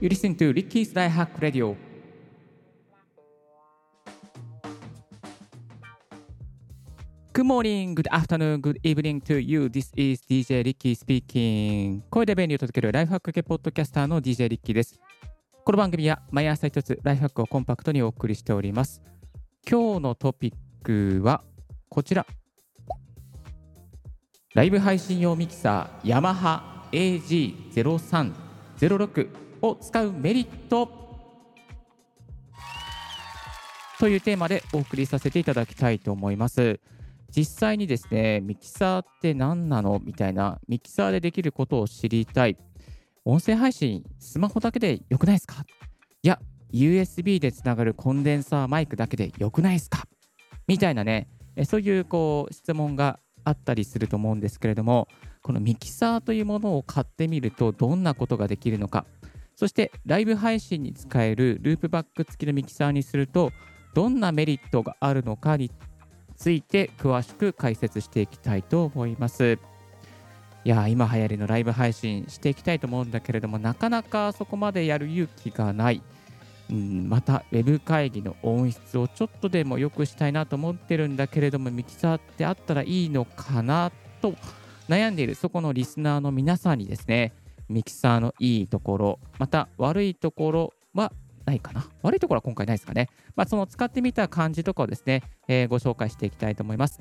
You listen to Ricky's Life Hack Radio. Good morning, good afternoon, good evening to you. This is DJ Ricky speaking. 声で便利を届けるライフハック系ポッドキャスターの DJ リッキーです。この番組は毎朝一つライフハックをコンパクトにお送りしております。今日のトピックはこちら。ライブ配信用ミキサーヤマハ AG0306 を使うメリットというテーマでお送りさせていただきたいと思います。実際にですね、ミキサーって何なのみたいな、ミキサーでできることを知りたい。音声配信、スマホだけでよくないですか？いや、USB でつながるコンデンサーマイクだけでよくないですか？みたいなね、そういうこう質問があったりすると思うんですけれども、このミキサーというものを買ってみるとどんなことができるのか、そしてライブ配信に使えるループバック付きのミキサーにするとどんなメリットがあるのかについて詳しく解説していきたいと思います。いや今流行りのライブ配信していきたいと思うんだけれどもなかなかそこまでやる勇気がない、うん、またウェブ会議の音質をちょっとでも良くしたいなと思ってるんだけれどもミキサーってあったらいいのかなと悩んでいるそこのリスナーの皆さんにですねミキサーのいいところまた悪いところはないかな悪いところは今回ないですかね。まあ、その使ってみた感じとかをですね、えー、ご紹介していきたいと思います。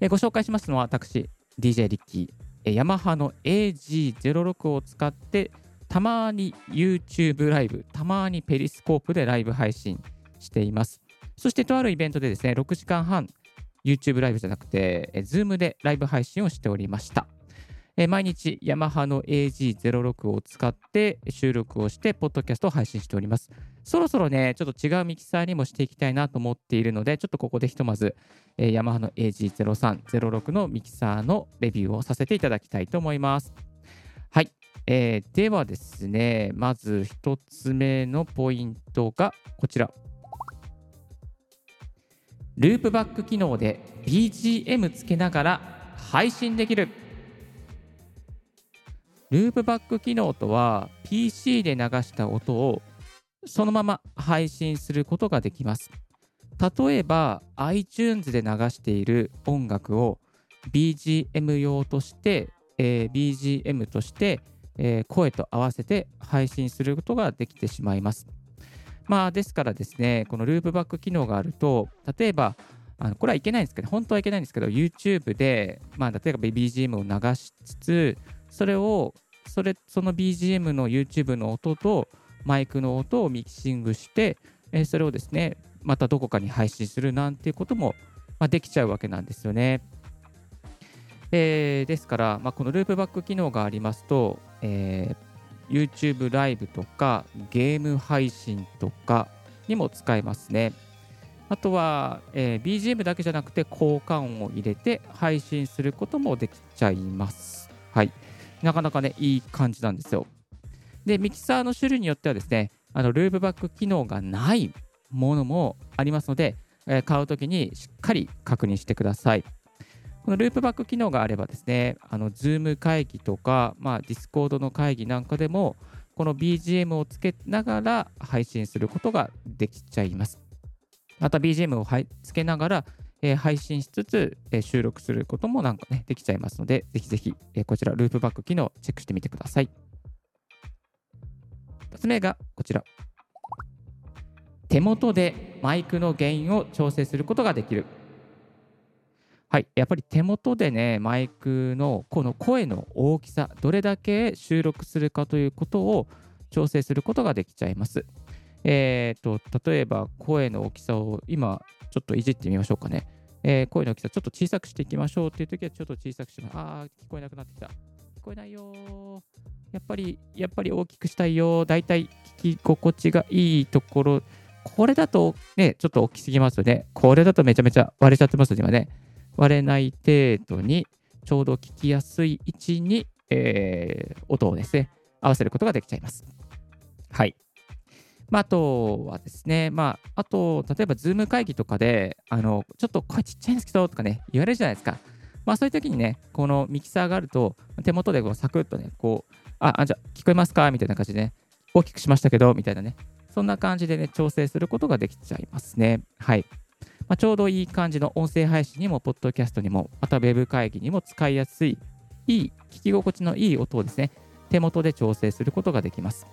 えー、ご紹介しますのは私、DJ リッキー、え、ヤマハの AG06 を使ってたまに YouTube ライブ、たまにペリスコープでライブ配信しています。そしてとあるイベントでですね、6時間半 YouTube ライブじゃなくて、えー、Zoom でライブ配信をしておりました。えー、毎日ヤマハの AG06 を使って収録をして、ポッドキャストを配信しております。そろそろね、ちょっと違うミキサーにもしていきたいなと思っているので、ちょっとここでひとまず、えー、ヤマハの AG0306 のミキサーのレビューをさせていただきたいと思います。はい。えー、ではですね、まず1つ目のポイントがこちら。ループバック機能で BGM つけながら配信できる。ループバック機能とは PC で流した音をそのまま配信することができます。例えば iTunes で流している音楽を BGM 用として、えー、BGM として、えー、声と合わせて配信することができてしまいます。まあ、ですからですね、このループバック機能があると、例えば、あのこれはいけないんですけど、本当はいけないんですけど、YouTube で、まあ、例えば BGM を流しつつ、それをそれその BGM の YouTube の音とマイクの音をミキシングして、えそれをですねまたどこかに配信するなんていうことも、まあ、できちゃうわけなんですよね。えー、ですから、まあ、このループバック機能がありますと、えー、YouTube ライブとかゲーム配信とかにも使えますね。あとは、えー、BGM だけじゃなくて効果音を入れて配信することもできちゃいます。はい。なかなかね、いい感じなんですよ。で、ミキサーの種類によってはですね、あのループバック機能がないものもありますので、え、買うときにしっかり確認してください。このループバック機能があればですね、あの Zoom 会議とか、まあ、Discord の会議なんかでも、この BGM をつけながら配信することができちゃいます。また BGM をつけながら、えー、配信しつつ、えー、収録することもなんかね、できちゃいますので、ぜひぜひ、えー、こちら、ループバック機能チェックしてみてください。2つ目がこちら。手元でマイクのゲインを調整することができる。はい、やっぱり手元でね、マイクのこの声の大きさ、どれだけ収録するかということを調整することができちゃいます。えーと、例えば声の大きさを今ちょっといじってみましょうかね。えー、声の大きさちょっと小さくしていきましょうっていう時はちょっと小さくします。あー、聞こえなくなってきた。聞こえないよやっぱり、やっぱり大きくしたいよだいたい聞き心地がいいところ、これだとね、ちょっと大きすぎますよね。これだとめちゃめちゃ割れちゃってます今ね。割れない程度に、ちょうど聞きやすい位置に、えー、音をですね、合わせることができちゃいます。はい。まあ、あとはですね、まあ、あと、例えば、 Zoom 会議とかで、あの、ちょっと声ちっちゃいんですけど、とかね、言われるじゃないですか。まあ、そういう時にね、このミキサーがあると、手元でこうサクッとね、こう、あ、あじゃあ、聞こえますかみたいな感じでね、大きくしましたけど、みたいなね。そんな感じでね、調整することができちゃいますね。はい。まあ、ちょうどいい感じの音声配信にも、ポッドキャストにも、またウェブ会議にも使いやすい、いい、聞き心地のいい音をですね、手元で調整することができます。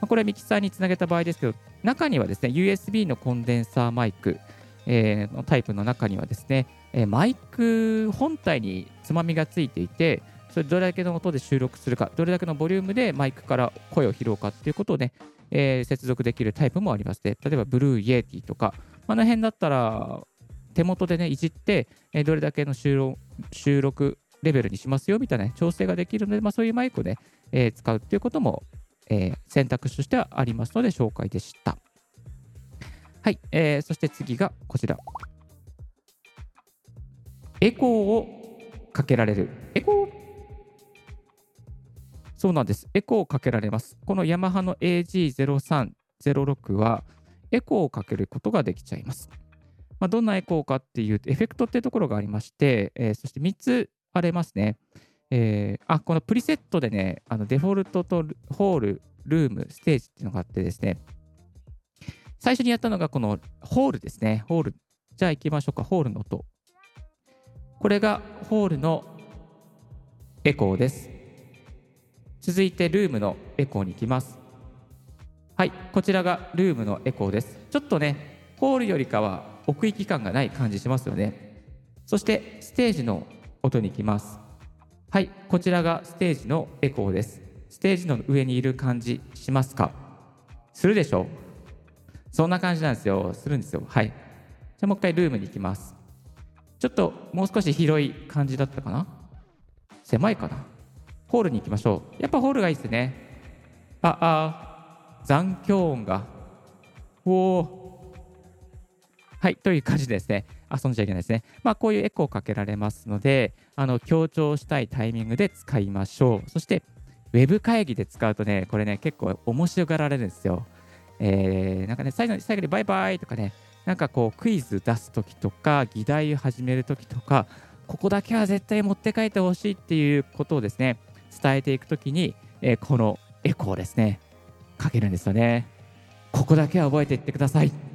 ま、これはミキサーにつなげた場合ですけど、中にはですね、USB のコンデンサーマイク、えー、のタイプの中にはですね、え、マイク本体につまみがついていて、それどれだけの音で収録するか、どれだけのボリュームでマイクから声を拾うかっていうことをね、えー、調節できるタイプもありまして、例えば Blue Yeti とか、あの辺だったら手元でね、いじって、え、どれだけの収録収録レベルにしますよみたいな、ね、調整ができるので、まあ、そういうマイクをね、えー、使うっていうことも、え選択肢としてはありますので紹介でした。はい、えー、そして次がこちら。エコーをかけられる。エコー？そうなんです。エコーをかけられます。このヤマハの AG0306 はエコーをかけることができちゃいます。まあ、どんなエコーかっていうと、エフェクトっていうところがありまして、えー、そして3つありますね。えー、あ、このプリセットでね、あのデフォルトとホール、ルーム、ステージっていうのがあってですね、最初にやったのがこのホールですね。ホール。じゃあ行きましょうか。ホールの音。これがホールのエコーです。続いてルームのエコーに行きます。はい、こちらがルームのエコーです。ちょっとね、ホールよりかは奥行き感がない感じしますよね。そしてステージの音に行きます。はい、こちらがステージのエコーです。ステージの上にいる感じしますか？するでしょう？そんな感じなんですよ。するんですよ。はい。じゃあもう一回ルームに行きます。ちょっともう少し広い感じだったかな？狭いかな？ホールに行きましょう。やっぱホールがいいですね。あ、あ、残響音が。おお。はい、という感じですね。遊んじゃいけないですね。まあ、こういうエコーをかけられますので、あの強調したいタイミングで使いましょう。そして、ウェブ会議で使うとね、これね、結構面白がられるんですよ。えー、なんかね、最後に最後にバイバイとかね、なんかこう、クイズ出すときとか、議題を始めるときとか、ここだけは絶対持って帰ってほしいっていうことをですね、伝えていくときに、えー、このエコーですね、かけるんですよね。ここだけは覚えていってください。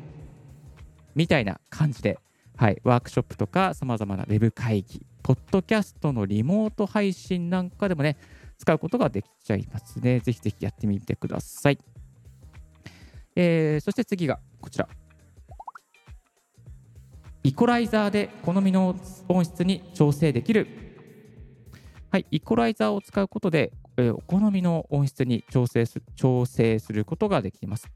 みたいな感じで、はい、ワークショップとかさまざまなウェブ会議、ポッドキャストのリモート配信なんかでもね、使うことができちゃいますね。ぜひぜひやってみてください。えー、そして次がこちら。イコライザーで好みの音質に調整できるはい、イコライザーを使うことで、お好みの音質に調整す調整することができます。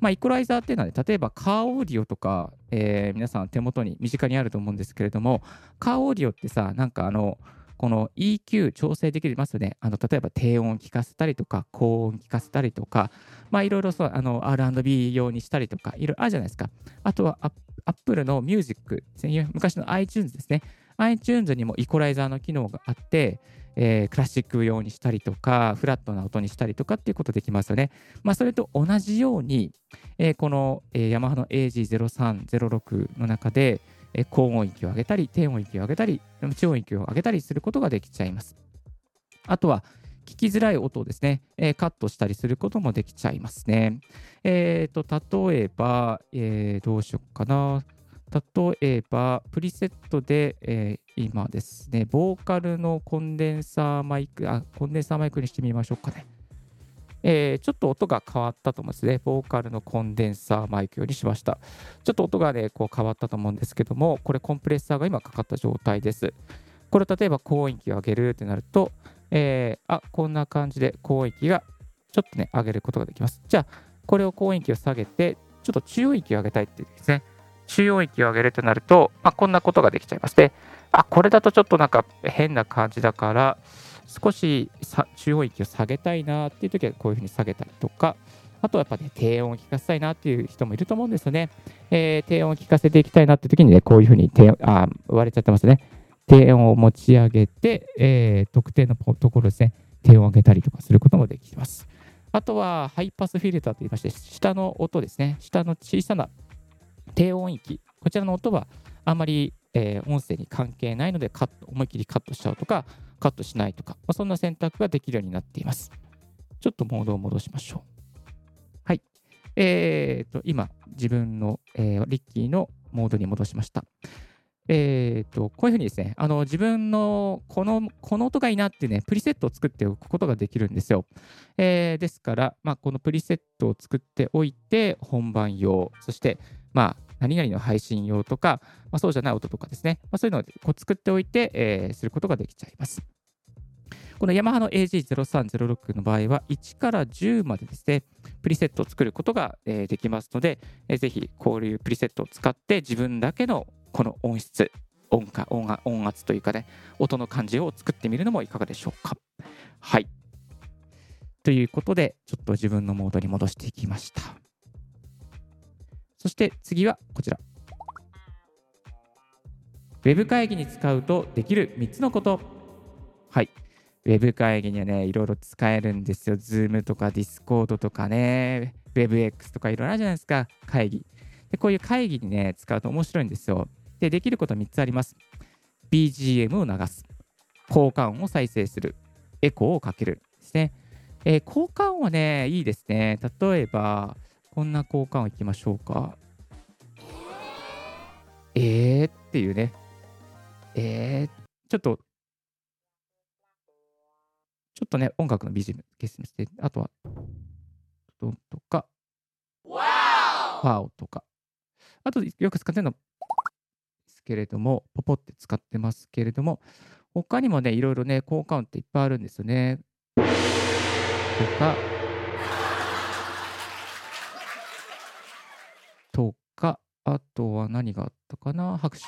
まあ、イコライザーっていうのは、ね、例えばカーオーディオとか、えー、皆さん手元に身近にあると思うんですけれども、カーオーディオってさ、なんかあの、この EQ 調整できますよね。あの例えば低音聞かせたりとか、高音聞かせたりとか、まあいろいろそう、あの R&B 用にしたりとか、いろいろあるじゃないですか。あとは Apple の Music、昔の iTunes ですね。iTunes にもイコライザーの機能があって、えー、クラシック用にしたりとか、フラットな音にしたりとかっていうことできますよね。まあ、それと同じように、えー、この、えー、ヤマハの AG0306 の中で、えー、高音域を上げたり、低音域を上げたり、中音域を上げたりすることができちゃいます。あとは、聞きづらい音をですね、えー、カットしたりすることもできちゃいますね。えっ、ー、と、例えば、えー、どうしようかな。例えば、プリセットで、えー、今ですね、ボーカルのコンデンサーマイク、あ、コンデンサーマイクにしてみましょうかね。えー、ちょっと音が変わったと思うんですね。ボーカルのコンデンサーマイクよりしました。ちょっと音がね、こう変わったと思うんですけども、これコンプレッサーが今かかった状態です。これ例えば高音域を上げるってなると、えー、あ、こんな感じで高音域がちょっとね、上げることができます。じゃあ、これを高音域を下げて、ちょっと中音域を上げたいってですね。中音域を上げるとなると、まあ、こんなことができちゃいます。で、あ、これだとちょっとなんか変な感じだから、少し中音域を下げたいなっていう時はこういうふうに下げたりとか、あとはやっぱね、低音を聞かせたいなっていう人もいると思うんですよね。えー、低音を聞かせていきたいなって時にね、こういうふうに低音、あ、割れちゃってますね。低音を持ち上げて、えー、特定のところですね、低音を上げたりとかすることもできます。あとは、ハイパスフィルターといいまして、下の音ですね、下の小さな低音域、こちらの音はあんまり、えー、音声に関係ないのでカット、思い切りカットしちゃうとか、カットしないとか、まあ、そんな選択ができるようになっています。ちょっとモードを戻しましょう。はいえー、と今、自分の、えーリッキーのモードに戻しました。えー、とこういうふうにですね、あの自分のこのこの音がいいなっていうね、プリセットを作っておくことができるんですよ。えーですから、まあ、このプリセットを作っておいて、本番用、そして、まあ、何々の配信用とか、まあ、そうじゃない音とかですね、まあ、そういうのをこう作っておいて、えーすることができちゃいます。このヤマハの AG0306 の場合は、1から10までですね、プリセットを作ることが、えーできますので、えーぜひこういうプリセットを使って自分だけのこの音質、音化音が音圧というかね、音の感じを作ってみるのもいかがでしょうか。はい。ということで、ちょっと自分のモードに戻していきました。そして次はこちら。ウェブ会議に使うとできる3つのこと。はい。ウェブ会議にはね、いろいろ使えるんですよ。Zoom とか Discord とかね、WebX とかいろいろあるじゃないですか、会議。でこういう会議にね、使うと面白いんですよ。で、できること3つあります。BGM を流す。効果音を再生する。エコーをかける。ですね。えー効果音はね、いいですね。例えば、こんな効果音いきましょうか。えー？っていうね。えー、ちょっと、ちょっとね、音楽の BGM 消して、あとは、ドンとか、ワオとか、あとよく使ってるのですけれども、ポポって使ってますけれども、他にもね、いろいろね、効果音っていっぱいあるんですよね。とか、とか、あとは何があったかな？拍手。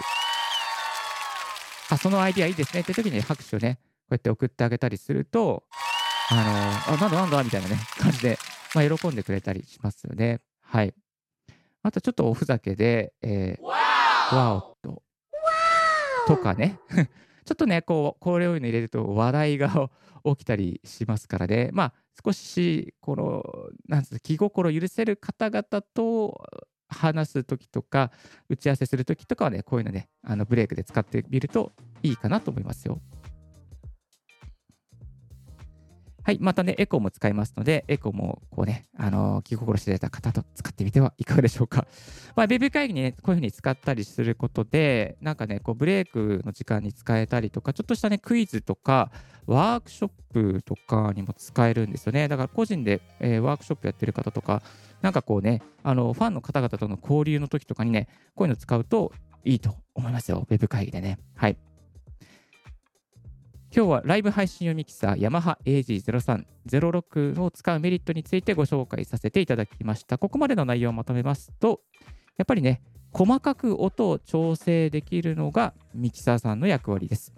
あ、そのアイディアいいですねって時に拍手をね、こうやって送ってあげたりすると、あの、あ、なんだなんだみたいなね、感じで、まあ、喜んでくれたりしますよね。はい。あとちょっとおふざけで、えー、わおと、とかね。ちょっとね、こう、これを入れると笑いが 起きたりしますからね。まあ、少し、この、なんつうの気心許せる方々と話す時とか、打ち合わせする時とかはね、こういうのね、あのブレイクで使ってみるといいかなと思いますよ。はい、またね、エコーも使いますので、エコーもこうね、あの気心知れた方と使ってみてはいかがでしょうか。まあ、ウェブ会議にね、こういうふうに使ったりすることで、なんかね、こうブレイクの時間に使えたりとか、ちょっとしたね、クイズとか、ワークショップとかにも使えるんですよね。だから個人で、えーワークショップやってる方とか、なんかこうね、あのファンの方々との交流の時とかにね、こういうの使うといいと思いますよ、ウェブ会議でね。はい。今日はライブ配信用ミキサーヤマハ AG0306 を使うメリットについてご紹介させていただきました。ここまでの内容をまとめますと、やっぱりね、細かく音を調整できるのがミキサーさんの役割です。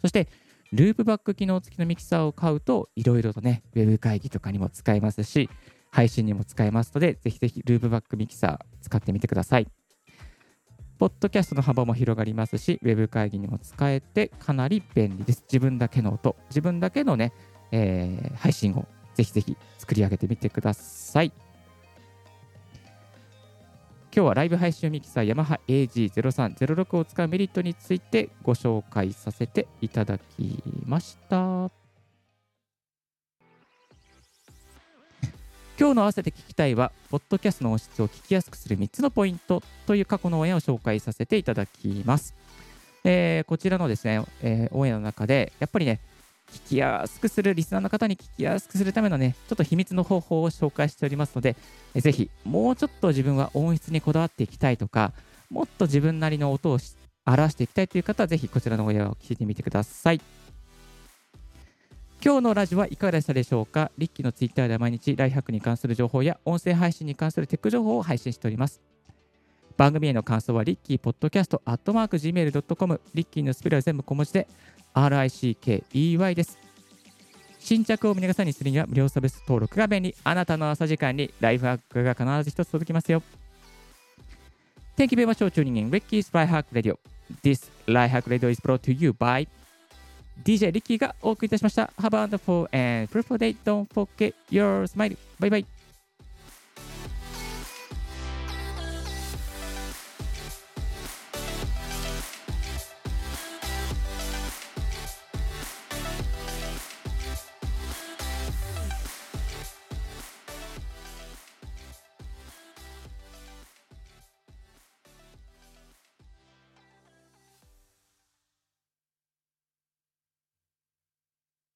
そして、ループバック機能付きのミキサーを買うと、いろいろとね、ウェブ会議とかにも使えますし、配信にも使えますので、ぜひぜひループバックミキサー使ってみてください。ポッドキャストの幅も広がりますし、ウェブ会議にも使えてかなり便利です。自分だけの音、自分だけのね、えー配信をぜひぜひ作り上げてみてください。今日はライブ配信ミキサーヤマハ AG0306 を使うメリットについてご紹介させていただきました。今日の合わせて聞きたいは、ポッドキャストの音質を聞きやすくする3つのポイントという過去のオンエアを紹介させていただきます。えーこちらのですね、えーオンエアの中で、やっぱりね、聞きやすくする、リスナーの方に聞きやすくするためのね、ちょっと秘密の方法を紹介しておりますので、えぜひ、もうちょっと自分は音質にこだわっていきたいとか、もっと自分なりの音を表していきたいという方は、ぜひこちらのオンエアを聞いてみてください。今日のラジオはいかがでしたでしょうか？リッキーのツイッターでは毎日ライフハックに関する情報や音声配信に関するテック情報を配信しております。番組への感想はリッキーポッドキャストアットマーク Gmail.com リッキーのスペルは全部小文字で RICKEY です。新着を見逃さにするには無料サービス登録が便利。あなたの朝時間にライフハックが必ず一つ届きますよ。Thank you very much for tuning in Ricky's Life Hack Radio. This Life Hack Radio is brought to you by DJ リッキーがお送りいたしました。Have a wonderful and fruitful day. Don't forget your smile. Bye bye.